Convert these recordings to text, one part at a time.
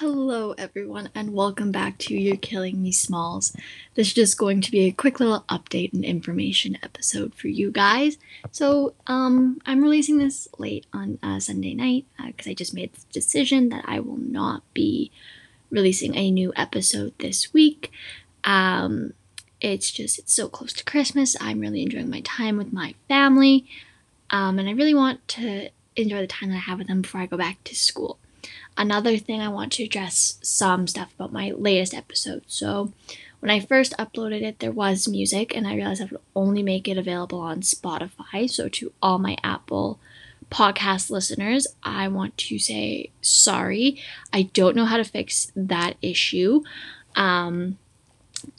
Hello, everyone, and welcome back to You're Killing Me Smalls. This is just going to be a quick little update and information episode for you guys. So, um, I'm releasing this late on uh, Sunday night because uh, I just made the decision that I will not be releasing a new episode this week. Um, it's just it's so close to Christmas. I'm really enjoying my time with my family, um, and I really want to enjoy the time that I have with them before I go back to school another thing I want to address some stuff about my latest episode. So, when I first uploaded it, there was music, and I realized I would only make it available on Spotify. So, to all my Apple podcast listeners, I want to say sorry. I don't know how to fix that issue. Um,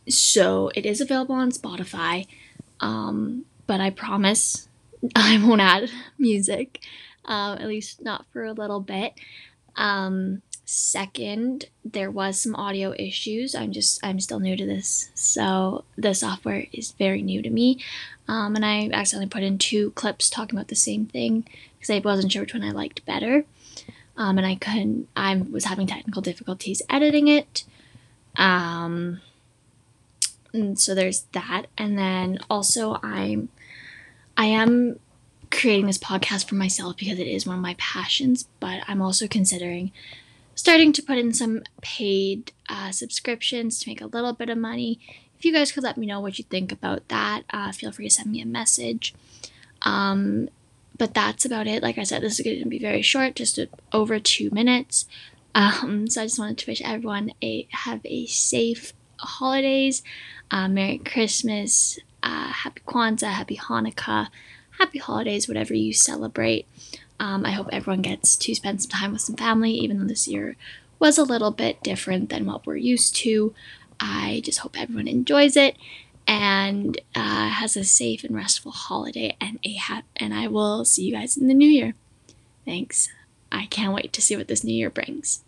so, it is available on Spotify, um, but I promise I won't add music, uh, at least not for a little bit. Um, second, there was some audio issues. I'm just I'm still new to this, so the software is very new to me. Um, and I accidentally put in two clips talking about the same thing because I wasn't sure which one I liked better. Um, and I couldn't. I was having technical difficulties editing it. Um, and so there's that, and then also I'm I am creating this podcast for myself because it is one of my passions, but I'm also considering starting to put in some paid uh, subscriptions to make a little bit of money. If you guys could let me know what you think about that, uh, feel free to send me a message. Um, but that's about it. Like I said, this is going to be very short, just over two minutes. Um, so I just wanted to wish everyone a have a safe holidays, uh, Merry Christmas, uh, Happy Kwanzaa, Happy Hanukkah happy holidays, whatever you celebrate. Um, I hope everyone gets to spend some time with some family, even though this year was a little bit different than what we're used to. I just hope everyone enjoys it and uh, has a safe and restful holiday and a hat. And I will see you guys in the new year. Thanks. I can't wait to see what this new year brings.